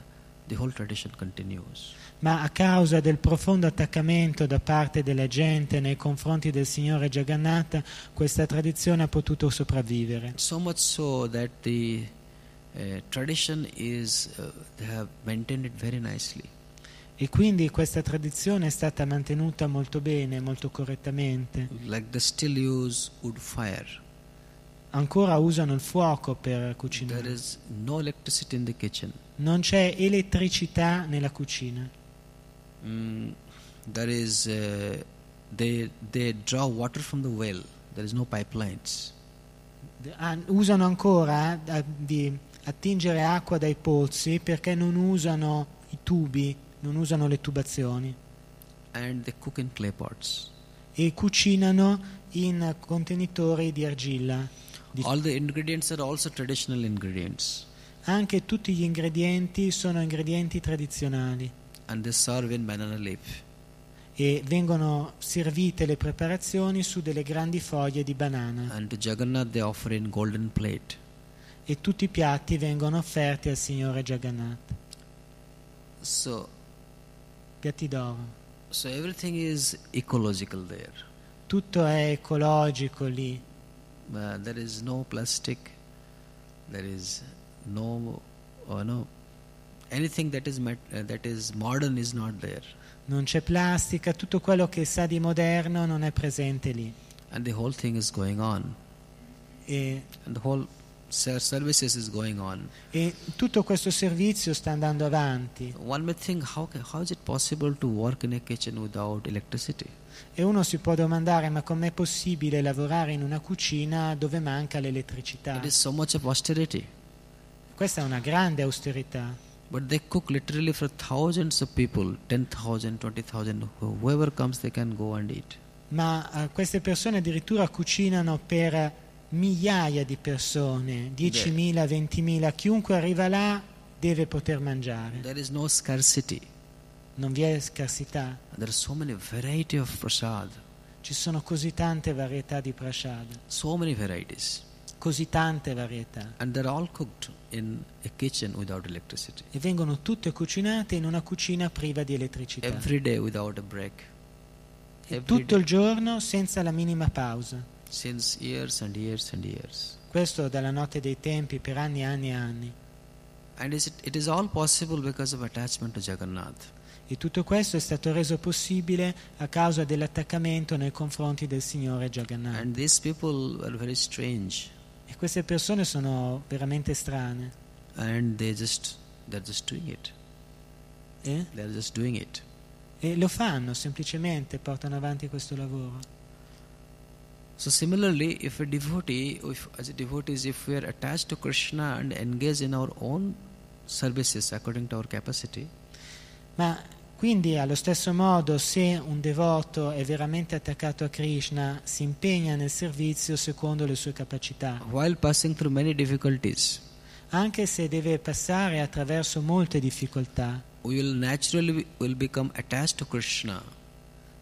the whole tradition continues. Ma a causa del profondo attaccamento da parte della gente nei confronti del Signore Jagannatha, questa tradizione ha potuto sopravvivere. So much so that the uh, tradition is, uh, they have maintained it very nicely. E quindi questa tradizione è stata mantenuta molto bene, molto correttamente. Like they still use wood fire. Ancora usano il fuoco per There cucinare. is no electricity in the kitchen. Non c'è elettricità nella cucina. Mm, there is, uh, they, they draw water from the well. There is no pipelines. Usano ancora eh, di attingere acqua dai pozzi perché non usano i tubi, non usano le tubazioni And they cook in clay pots. e cucinano in contenitori di argilla. Di- All the ingredients are also traditional ingredients. Anche tutti gli ingredienti sono ingredienti tradizionali And they serve in banana leaf. e vengono servite le preparazioni su delle grandi foglie di banana And to Jagannath they offer in golden plate. e tutti i piatti vengono offerti al Signore Jagannath, So, piatti d'oro. so everything is ecological there. Tutto è ecologico lì, Uh, there is no plastic. There is no, uh, no, anything that is met, uh, that is modern is not there. non c'è plastica, tutto quello che sa di moderno non è presente lì. And the whole thing is going on. E, And the whole ser- services is going on. e tutto questo servizio sta andando avanti One may think, how, how is it possible to work in a kitchen without electricity? e uno si può domandare ma com'è possibile lavorare in una cucina dove manca l'elettricità? It is so much of austerity. Questa è una grande austerità, But they cook literally for thousands of people 10,000, 20,000. Whoever comes, they can go and eat. ma eh, queste persone addirittura cucinano per migliaia di persone, 10.000, 20.000, chiunque arriva là deve poter mangiare, There is no scarcity. non vi è scarsità, There are so many variety of prasad, ci sono così tante varietà di prasad, so many varieties, così tante varietà e vengono tutte cucinate in una cucina priva di elettricità. Every day without a break. Every tutto day. il giorno senza la minima pausa. Since years and years and years. Questo dalla notte dei tempi per anni e anni e anni. It, it is all possible because of attachment to Jagannath. E tutto questo è stato reso possibile a causa dell'attaccamento nei confronti del Signore Jagannath. And these people are very strange. Queste persone sono veramente strane. And they just they're just doing it. eh? They're just doing it. E lo fanno semplicemente, portano avanti questo lavoro. So similarly, if a devotee, if as a devotees, if we are attached to Krishna and engage in our own services according to our capacity, Ma quindi allo stesso modo se un devoto è veramente attaccato a Krishna, si impegna nel servizio secondo le sue capacità, while passing through many difficulties, anche se deve passare attraverso molte difficoltà, we will naturally will become attached to Krishna,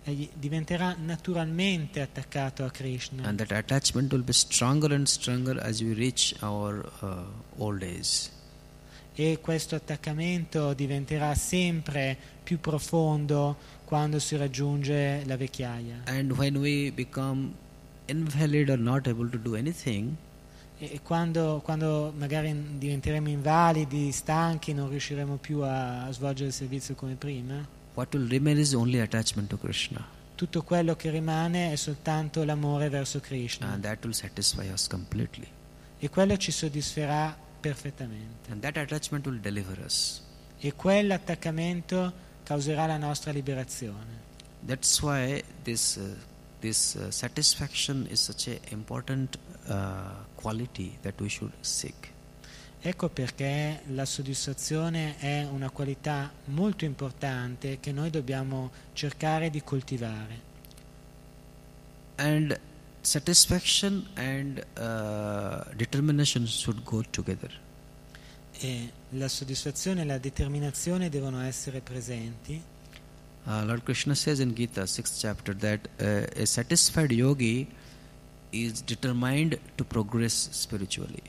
egli diventerà naturalmente attaccato a Krishna. And that attachment will be stronger and stronger as we reach our uh, old age. e questo attaccamento diventerà sempre più profondo quando si raggiunge la vecchiaia. And when we become invalid or not able to do anything, E quando, quando magari diventeremo invalidi, stanchi, non riusciremo più a, a svolgere il servizio come prima, what will remain is only attachment to Krishna. tutto quello che rimane è soltanto l'amore verso Krishna And that will satisfy us completely. e quello ci soddisferà perfettamente. And that attachment will deliver us. E quell'attaccamento causerà la nostra liberazione. That's why this, uh, this uh, satisfaction is such an important uh, quality that we should seek. Ecco perché la soddisfazione è una qualità molto importante che noi dobbiamo cercare di coltivare. And satisfaction and uh, determination should go together. E la soddisfazione e la determinazione devono essere presenti. Uh, Lord Krishna says in Gita, 6th chapter, that uh, a satisfied yogi is determined to progress spiritually.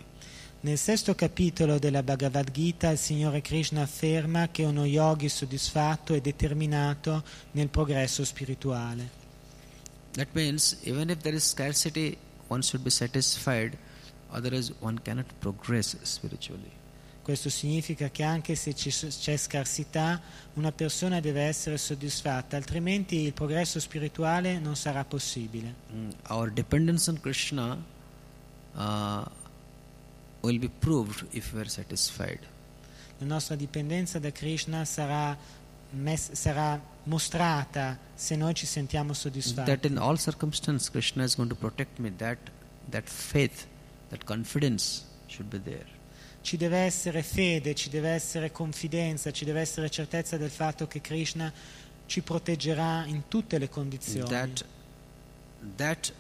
Nel sesto capitolo della Bhagavad Gita il Signore Krishna afferma che uno yogi soddisfatto è determinato nel progresso spirituale. That means even if there is scarcity, one should be satisfied, otherwise, one cannot progress spiritually. Questo significa che anche se c'è scarsità, una persona deve essere soddisfatta, altrimenti il progresso spirituale non sarà possibile. Mm, Our dependence on Krishna uh, will be proved if we are satisfied. La nostra dipendenza da Krishna sarà, mes- sarà mostrata se noi ci sentiamo That soddisfatti. in all circumstances, Krishna is going to protect me. That that faith, that confidence should be there. Ci deve essere fede, ci deve essere confidenza, ci deve essere certezza del fatto che Krishna ci proteggerà in tutte le condizioni. That that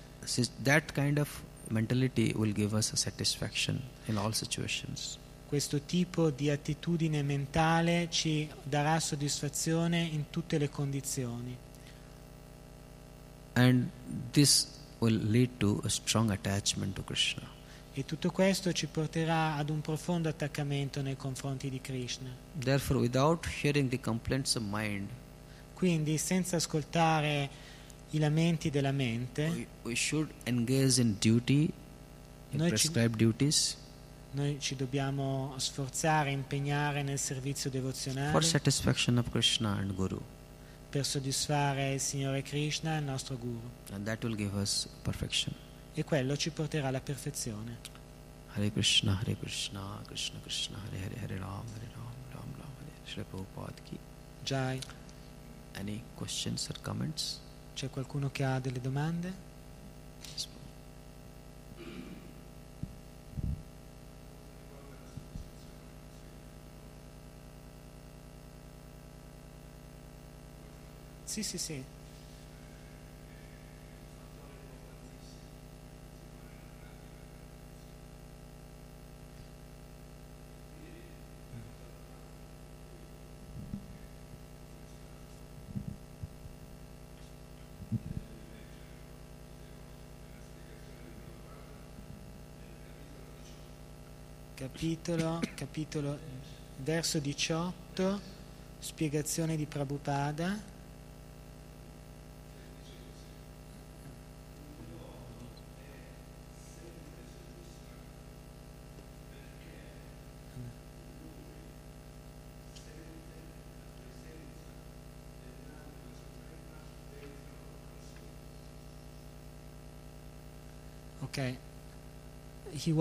that kind of mentality will give us satisfaction in all situations. Questo tipo di attitudine mentale ci darà soddisfazione in tutte le condizioni And this will lead to a strong attachment to Krishna. E tutto questo ci porterà ad un profondo attaccamento nei confronti di Krishna. Therefore, without hearing the complaints of mind, Quindi senza ascoltare i lamenti della mente, we, we should engage in duty, in Noi ci- prescribed duties, noi ci dobbiamo sforzare, impegnare nel servizio for devozionale satisfaction of Krishna and Guru. per soddisfare il Signore Krishna e il nostro Guru. And that will give us perfection. E quello ci porterà alla perfezione. Hare Krishna, Hare Krishna, Krishna Krishna, Hare Hare, Hare Ram, Hare Ram, Ram Ram, Hare Shri Prabhupada ki. Jai, Any questions or comments? c'è qualcuno che ha delle domande? Sì, sì, sì. Capitolo, capitolo, verso 18, spiegazione di Prabhupada. Okay. He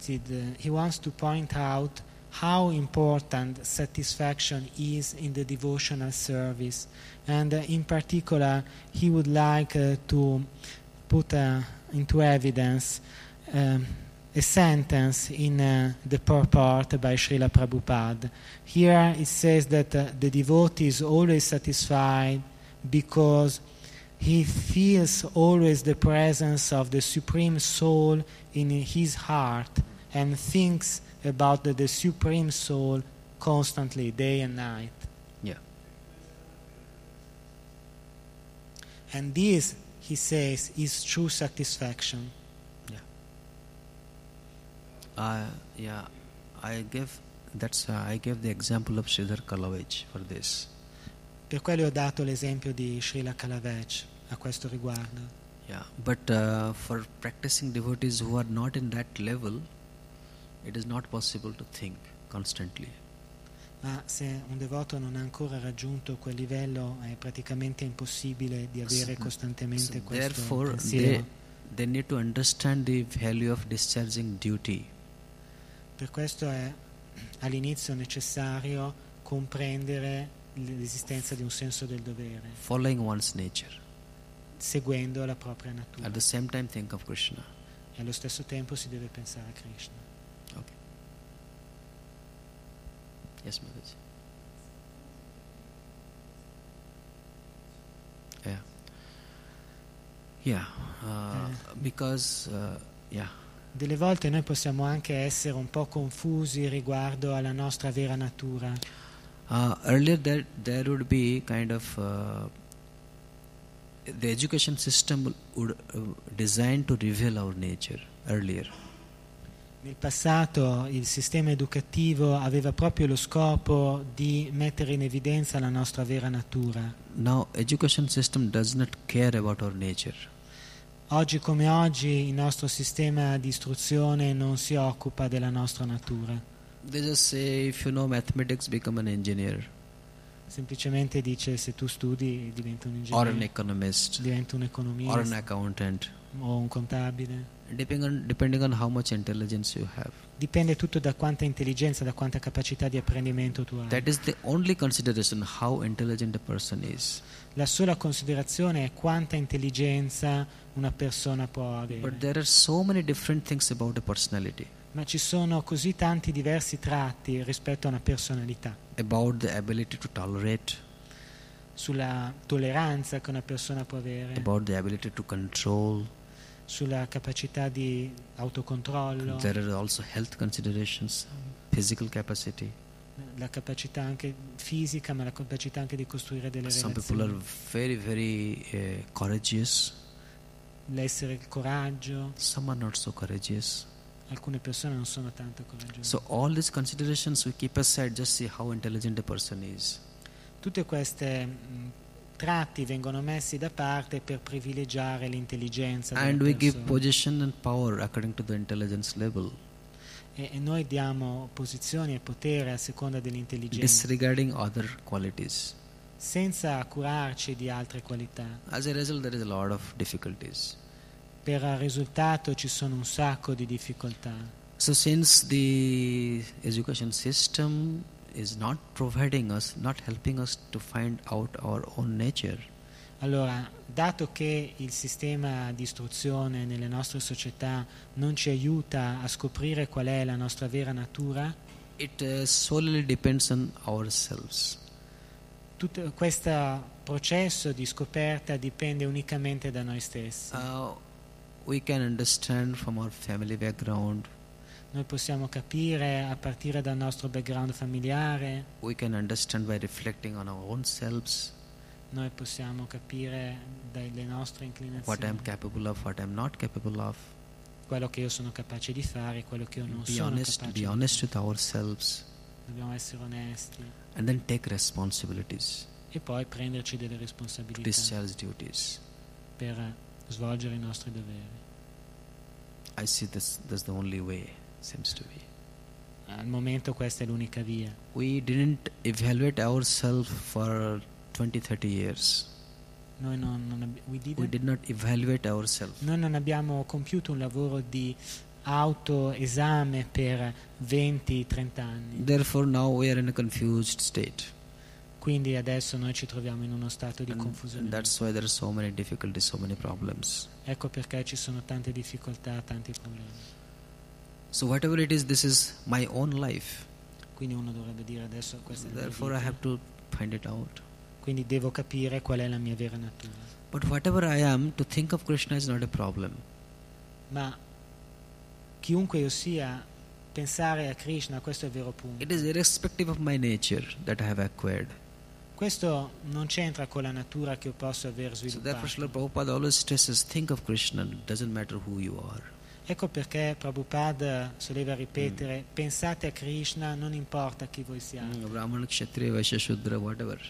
wanted uh, he wants to point out how important satisfaction is in the devotional service and uh, in particular he would like uh, to put uh, into evidence um, a sentence in uh, the purport by Srila Prabhupada. Here it says that uh, the devotee is always satisfied because he feels always the presence of the Supreme Soul in his heart and thinks about the, the Supreme Soul constantly, day and night. Yeah. And this, he says, is true satisfaction. Yeah. Uh, yeah, I give that's uh, I gave the example of Sridhar Kalavech for this. Per quello ho dato l'esempio di Srila Kalavech a questo riguardo. Yeah, but uh, for practicing devotees who are not in that level, it is not possible to think constantly. Ma se un devoto non ha ancora raggiunto quel livello è praticamente impossibile di avere costantemente So questo therefore, pensiero. they, they need to understand the value of discharging duty. Per questo è all'inizio necessario comprendere l'esistenza di un senso del dovere, following one's nature. seguendo la propria natura. At the same time, think of Krishna. E allo stesso tempo si deve pensare a Krishna. Okay. Mataji. Yeah. Yeah. Uh, because, uh, yeah. Delle volte noi possiamo anche essere un po' confusi riguardo alla nostra vera natura. Uh, earlier, there there would be kind of uh, the education system would uh, designed to reveal our nature earlier. Nel passato il sistema educativo aveva proprio lo scopo di mettere in evidenza la nostra vera natura. Now, education system does not care about our nature. Oggi come oggi il nostro sistema di istruzione non si occupa della nostra natura, They just say if you know mathematics, become an engineer. Semplicemente dice se tu studi diventa un or an ingegnere, economist. Diventa un or an economista accountant, o un contabile. depending on depending on how much intelligence you have. Dipende tutto da quanta intelligenza, da quanta capacità di apprendimento tu hai. That is the only consideration how intelligent a person is. La sola considerazione è quanta intelligenza una persona può avere. But there are so many different things about a personality. Ma ci sono così tanti diversi tratti rispetto a una personalità, About the ability to tolerate, sulla tolleranza che una persona può avere, about the ability to control. Sulla capacità di autocontrollo, There are also health considerations, physical capacity. la capacità anche fisica, ma la capacità anche di costruire delle Some people are relazioni, very, very uh, courageous. l'essere il coraggio, Some are not so courageous. alcune persone non sono tanto coraggiose. So all these considerations we keep aside. Just see how intelligent a person is. Tutte queste mh, tratti vengono messi da parte per privilegiare l'intelligenza And we give persona. position and power according to the intelligence level, e, e noi diamo posizioni e potere a seconda dell'intelligenza disregarding other qualities. senza curarci di altre qualità. As a result, there is a lot of difficulties. Per risultato ci sono un sacco di difficoltà. So, since the education system is not providing us, not helping us to find out our own nature, Allora, dato che il sistema di istruzione nelle nostre società non ci aiuta a scoprire qual è la nostra vera natura, it uh, solely depends on ourselves. tutto questo processo di scoperta dipende unicamente da noi stessi. Uh, we can understand from our family background, Noi possiamo capire a partire dal nostro background familiare, we can understand by reflecting on our own selves noi possiamo capire dalle nostre what inclinazioni I'm capable of, what I'm not capable of. quello che io sono capace di fare quello che io non Be sono honest, capace be di honest fare. with ourselves, Dobbiamo essere onesti and then take responsibilities e poi prenderci delle responsabilità discharge duties. per svolgere i nostri doveri. I see this. That's the only way. Seems to be. Al momento questa è l'unica via. We didn't evaluate ourselves for 20, 30 years. Noi non, non we We did not evaluate ourselves. noi non abbiamo compiuto un lavoro di autoesame per 20-30 anni. Therefore, now we are in a confused state. Quindi adesso noi ci troviamo in uno stato di confusione. so so. Ecco perché ci sono tante difficoltà, tanti problemi. So, whatever it is, this is my own life. Quindi uno dovrebbe dire adesso questa è la Therefore, I have to find it out. Quindi devo capire qual è la mia vera natura. But whatever I am, to think of Krishna is not a problem. Ma chiunque io sia, pensare a Krishna, questo è il vero punto. It is irrespective of my nature that I have acquired. Questo non c'entra con la natura che io posso aver So, therefore, Srila sviluppato. Prabhupada always stresses think of Krishna, it doesn't matter who you are. Ecco perché Prabhupada soleva ripetere, pensate a Krishna, non importa chi voi siate, Mm, Brahmana, Kshatriya, Vaishya, Shudra, whatever.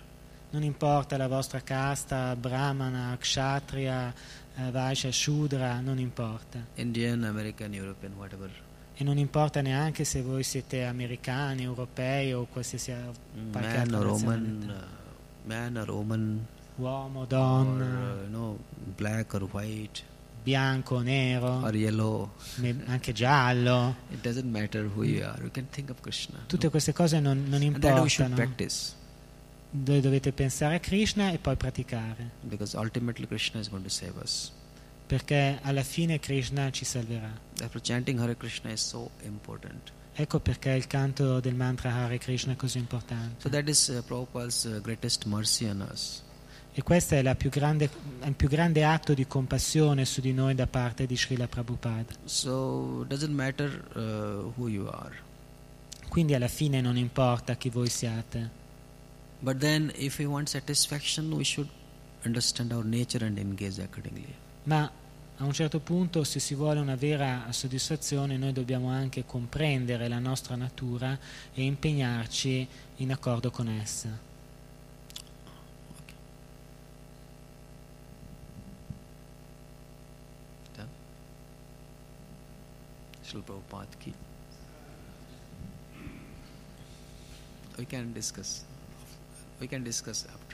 non importa la vostra casta, Brahmana, Kshatriya, eh, Vaishya, Shudra, non importa. Indian, American, European, whatever. E non importa neanche se voi siete americani, europei o qualsiasi Mm, qualche Man altra or nazionalità. uh, man or woman, uomo, or donna, uh, you know, black or white bianco, nero, or yellow. anche giallo. It doesn't matter who you are. You can think of Krishna. Tutte queste cose non, non importano. Voi dovete pensare a Krishna e poi praticare, because ultimately Krishna is going to save us. perché alla fine Krishna ci salverà. Therefore, chanting Hare Krishna is so important. Ecco perché il canto del mantra Hare Krishna è così So importante. that is uh, Prabhupada's uh, greatest mercy on us. E questo è la più grande- il più grande atto di compassione su di noi da parte di Srila Prabhupada. So matter uh. Quindi alla fine non importa chi voi siate, But then, if we want satisfaction, we should understand our nature and engage accordingly. ma a un certo punto se si vuole una vera soddisfazione noi dobbiamo anche comprendere la nostra natura e impegnarci in accordo con essa. Srila Prabhupada ki. We can discuss. We can discuss after.